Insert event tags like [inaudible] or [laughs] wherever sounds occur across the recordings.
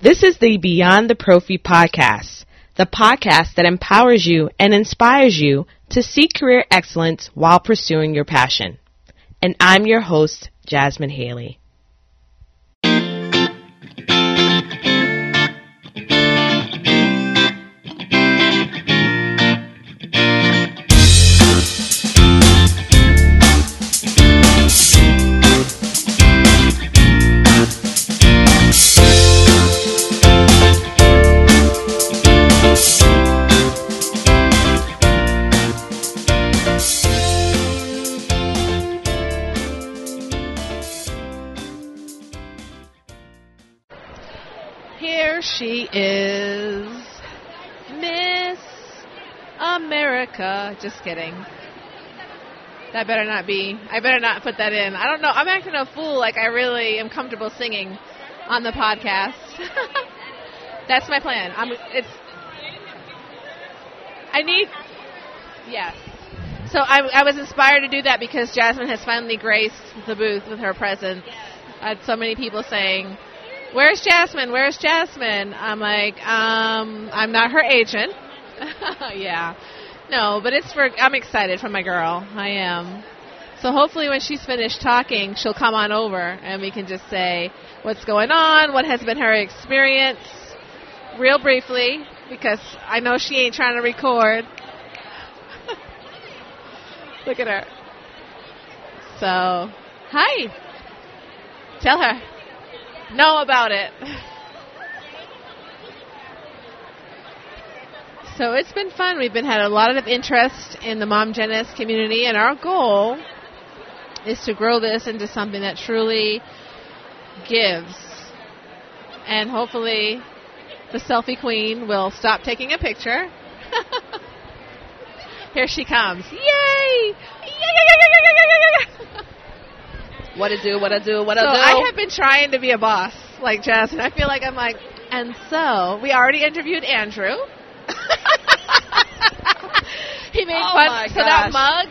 This is the Beyond the Prophy podcast, the podcast that empowers you and inspires you to seek career excellence while pursuing your passion. And I'm your host, Jasmine Haley. Here she is, Miss America. Just kidding. That better not be. I better not put that in. I don't know. I'm acting a fool like I really am comfortable singing on the podcast. [laughs] That's my plan. I'm. It's. I need. Yes. So I, I was inspired to do that because Jasmine has finally graced the booth with her presence. I had so many people saying, "Where's Jasmine? Where's Jasmine?" I'm like, um, I'm not her agent. [laughs] yeah, no, but it's for. I'm excited for my girl. I am. So hopefully, when she's finished talking, she'll come on over and we can just say what's going on, what has been her experience, real briefly, because I know she ain't trying to record. [laughs] Look at her. So, hi. Tell her. Know about it. So it's been fun. We've been had a lot of interest in the Mom Genist community, and our goal is to grow this into something that truly gives. And hopefully, the selfie queen will stop taking a picture. Here she comes. Yay! What to do, what to do, what to so do. I have been trying to be a boss like Jasmine. I feel like I'm like, and so we already interviewed Andrew. [laughs] he made Oh fun. so that mug,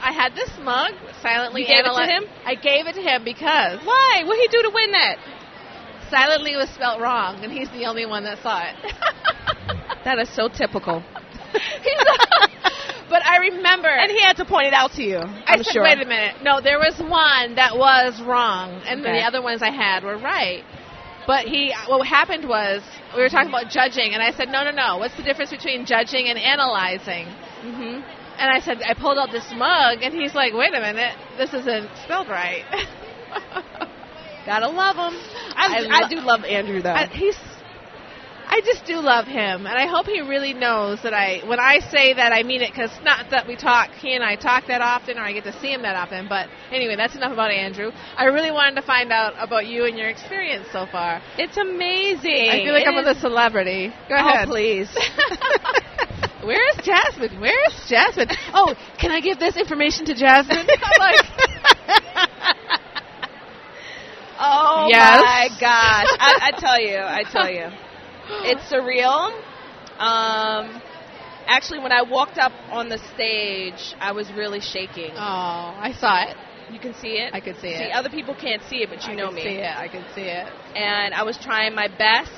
I had this mug silently. You gave it to him? I gave it to him because Why? What he do to win that? silently was spelled wrong, and he's the only one that saw it. [laughs] That is so typical. [laughs] He's- but I remember, And he had to point it out to you. I I'm said, sure. wait a minute. No, there was one that was wrong, and Okay. the other ones I had were right. But he, what happened was, we were talking about judging, and I said, no, no, no. What's the difference between judging and analyzing? hmm And I said, I pulled out this mug, and he's like, wait a minute, this isn't spelled right. [laughs] Gotta love him. I, I I, do love Andrew though. I, he's, I just do love him, and I hope he really knows that I, when I say that, I mean it, because not that we talk, he and I talk that often, or I get to see him that often, but anyway, that's enough about Andrew. I really wanted to find out about you and your experience so far. it's amazing. I feel like It I'm is- a celebrity. Go Oh, ahead. please. [laughs] Where is Jasmine? Where is Jasmine? Oh, can I give this information to Jasmine? [laughs] I'm like, [laughs] Oh Yes. my gosh! I, I tell you, I tell you, it's surreal. Um, actually, when I walked up on the stage, I was really shaking. oh, I saw it. You can see it. I could see it. See, it. other people can't see it, but you I know me. see it. I can see it. And I was trying my best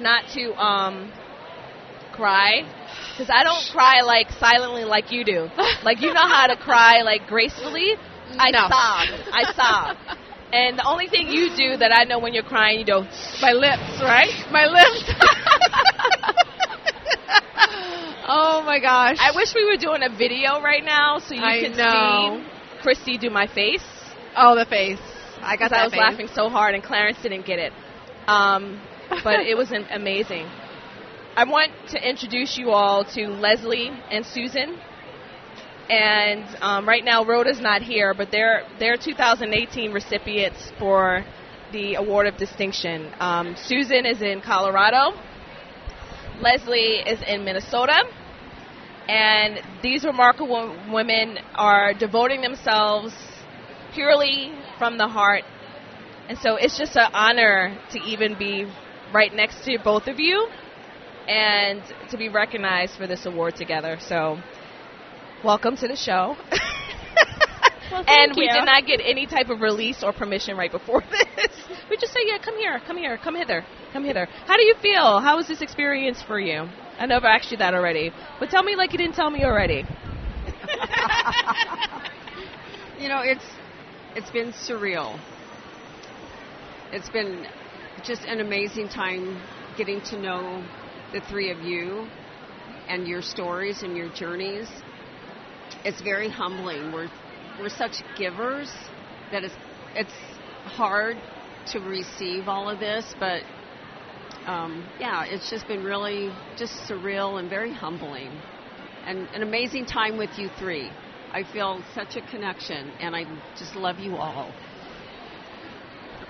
not to um cry because I don't cry like silently like you do. [laughs] Like you know how to cry like gracefully. I No. sob. I sob. [laughs] And the only thing you do that I know when you're crying, you go. My lips, right? My lips. [laughs] oh my gosh. I wish we were doing a video right now so you I could know. see Christy do my face. Oh, the face. I got that I was face. laughing so hard and Clarence didn't get it. Um, but it was amazing. I want to introduce you all to Leslie and Susan. And um, right now, Rhoda's not here, but they're they're 2018 recipients for the Award of Distinction. Um, Susan is in Colorado. Leslie is in Minnesota. And these remarkable women are devoting themselves purely from the heart. And so it's just an honor to even be right next to both of you and to be recognized for this award together. So, welcome to the show. Well, [laughs] and we you. did not get any type of release or permission right before [laughs] this. we just say, yeah, come here, come here, come hither, come hither. How do you feel? How was this experience for you? I know I've asked you that already, but tell me like you didn't tell me already. [laughs] You know, it's it's been surreal. It's been just an amazing time getting to know the three of you and your stories and your journeys. It's very humbling. We're we're such givers that it's it's hard to receive all of this, but um, yeah, it's just been really just surreal and very humbling, and an amazing time with you three. I feel such a connection, and I just love you all.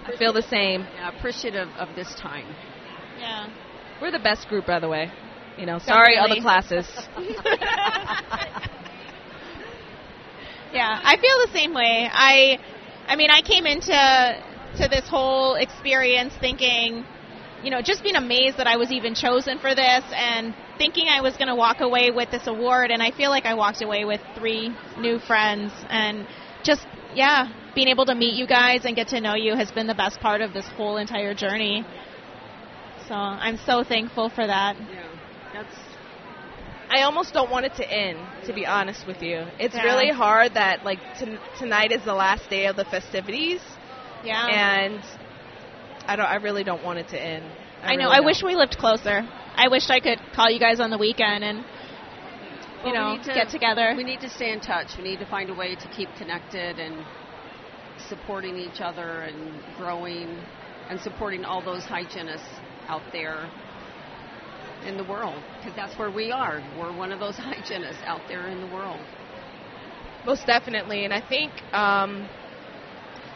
I feel the same. Yeah, appreciative of this time. Yeah. We're the best group, by the way. You know, sorry, Definitely. other classes. [laughs] [laughs] Yeah, I feel the same way. I, I mean, I came into to this whole experience thinking, you know, just being amazed that I was even chosen for this, and thinking I was going to walk away with this award, and I feel like I walked away with three new friends, and just yeah, being able to meet you guys and get to know you has been the best part of this whole entire journey. So I'm so thankful for that. Yeah, I almost don't want it to end, to be honest with you. It's Yeah. really hard that like t- tonight is the last day of the festivities, Yeah. and I don't. I really don't want it to end. I, know. really I don't. wish we lived closer. I wish I could call you guys on the weekend and you Well, know to- get together. We need to stay in touch. We need to find a way to keep connected and supporting each other and growing and supporting all those hygienists out there in the world because that's where we are. We're one of those [laughs] hygienists out there in the world. Most definitely, and I think um,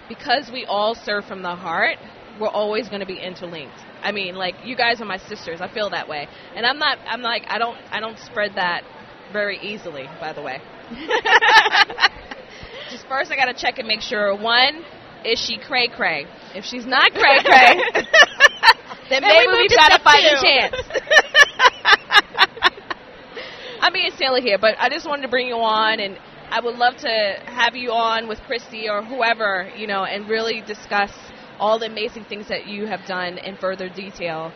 because we all serve from the heart, we're always going to be interlinked. I mean, like you guys are my sisters. I feel that way, and I'm not. I'm like I don't. I don't spread that very easily. By the way, [laughs] just first I got to check and make sure. One, is she cray cray? If she's not cray cray, [laughs] then maybe we've to got a fighting chance. I'm being silly here, but I just wanted to bring you on, and I would love to have you on with Christy or whoever, you know, and really discuss all the amazing things that you have done in further detail.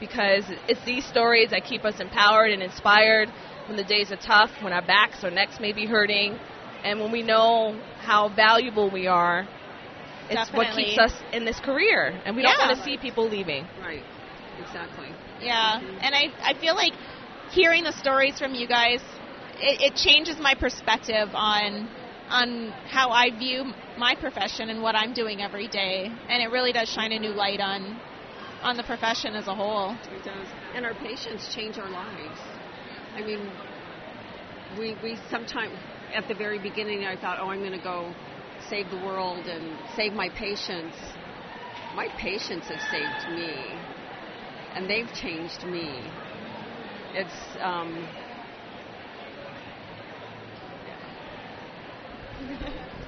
Because it's these stories that keep us empowered and inspired when the days are tough, when our backs or necks may be hurting, and when we know how valuable we are. It's what keeps us in this career, and we don't want to see people leaving. Right. Exactly. yeah, and I I feel like hearing the stories from you guys, it, it changes my perspective on on how I view my profession and what I'm doing every day, and it really does shine a new light on on the profession as a whole. It does. And our patients change our lives. I mean, we we sometimes at the very beginning I thought, oh, I'm going to go save the world and save my patients. My patients have saved me, and they've changed me. It's um,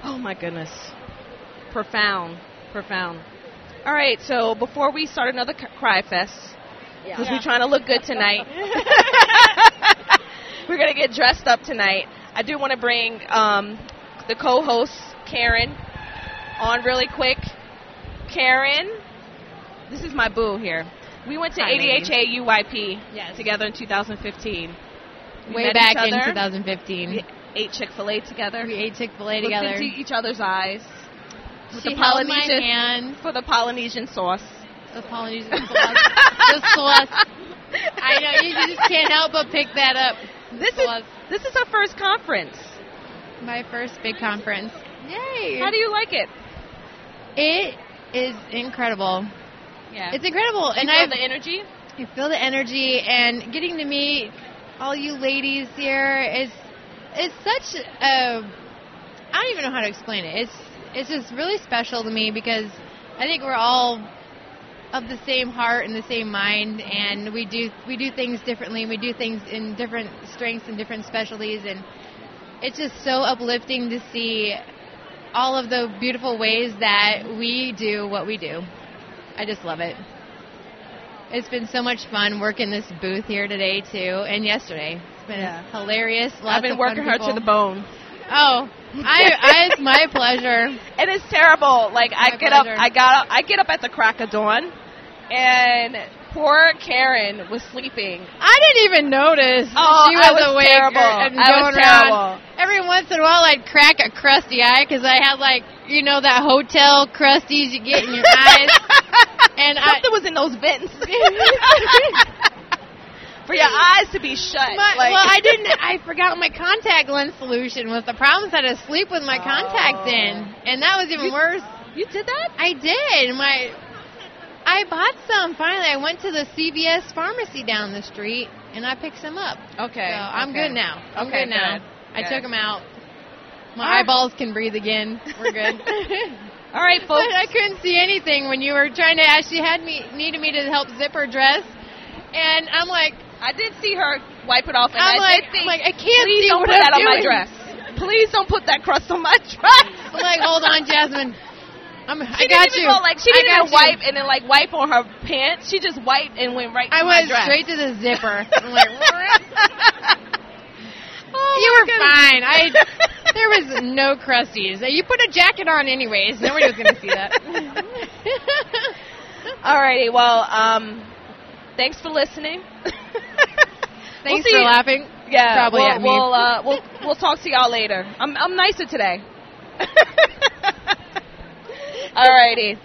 Oh my goodness. Profound. Profound. All right, so before we start another cry fest, because Yeah. we're trying to look good tonight, [laughs] we're going to get dressed up tonight. I do want to bring um, the co host, Karen, on really quick. Karen, this is my boo here. We went to Hi, ladies. ADHA UYP Yes. together in 2015. We Way back in 2015. We ate Chick fil A together. We ate Chick Fil A Looked together. into each other's eyes. With she the Polynesian hand. for the Polynesian sauce. The Polynesian sauce. the sauce. I know you just can't help but pick that up. This is this is our first conference. My first big conference. Yay! How do you like it? It is incredible. Yeah, It's incredible, you and feel I the energy. I feel the energy and getting to meet all you ladies here is it's such a I don't even know how to explain it. It's it's just really special to me because I think we're all of the same heart and the same mind and we do we do things differently. We do things in different strengths and different specialties and it's just so uplifting to see all of the beautiful ways that we do what we do. I just love it. It's been so much fun working this booth here today too, and yesterday. It's been Yeah. hilarious. Lots I've been working her to the bone. Oh, I, I it's my [laughs] pleasure. It is terrible. Like I get pleasure. up, I got up, I get up at the crack of dawn, and poor Karen was sleeping. I didn't even notice Oh, she I was, was awake terrible. I was going around. Every once in a while, I'd crack a crusty eye because I had like you know that hotel crusties you get in your [laughs] eyes, and I. Was in those vents. [laughs] For your eyes to be shut. My, like, well, I [laughs] didn't. I forgot my contact lens solution was the problem. is I had to sleep with my contacts Oh. in, and that was even You- worse. You did that? I did. My, I bought some. Finally, I went to the CVS pharmacy down the street, and I picked some up. Okay. So I'm okay. good now. I'm Okay, good now. good, I took them out. My right. eyeballs can breathe again. We're good. [laughs] All right, but folks. [laughs] I couldn't see anything when you were trying to. She had me needed me to help zip her dress, and I'm like, I did see her wipe it off, and I'm I like, did think, I'm like, I can't please see don't what put I'm that on my dress. Please don't put that crust on my dress. I'm like, hold on, Jasmine. I'm, I got didn't you. go like she didn't even you. wipe and then like wipe on her pants. She just wiped and went right. I went straight to the zipper. I'm like, [laughs] oh, you were goodness. fine. I [laughs] there was no crusties. You put a jacket on anyways. Nobody was gonna see that. [laughs] Alrighty, well, um, thanks for listening. [laughs] We'll Thanks for laughing. Yeah, Probably we'll, at me. We'll, uh, we'll we'll talk to y'all later. I'm I'm nicer today. Alrighty.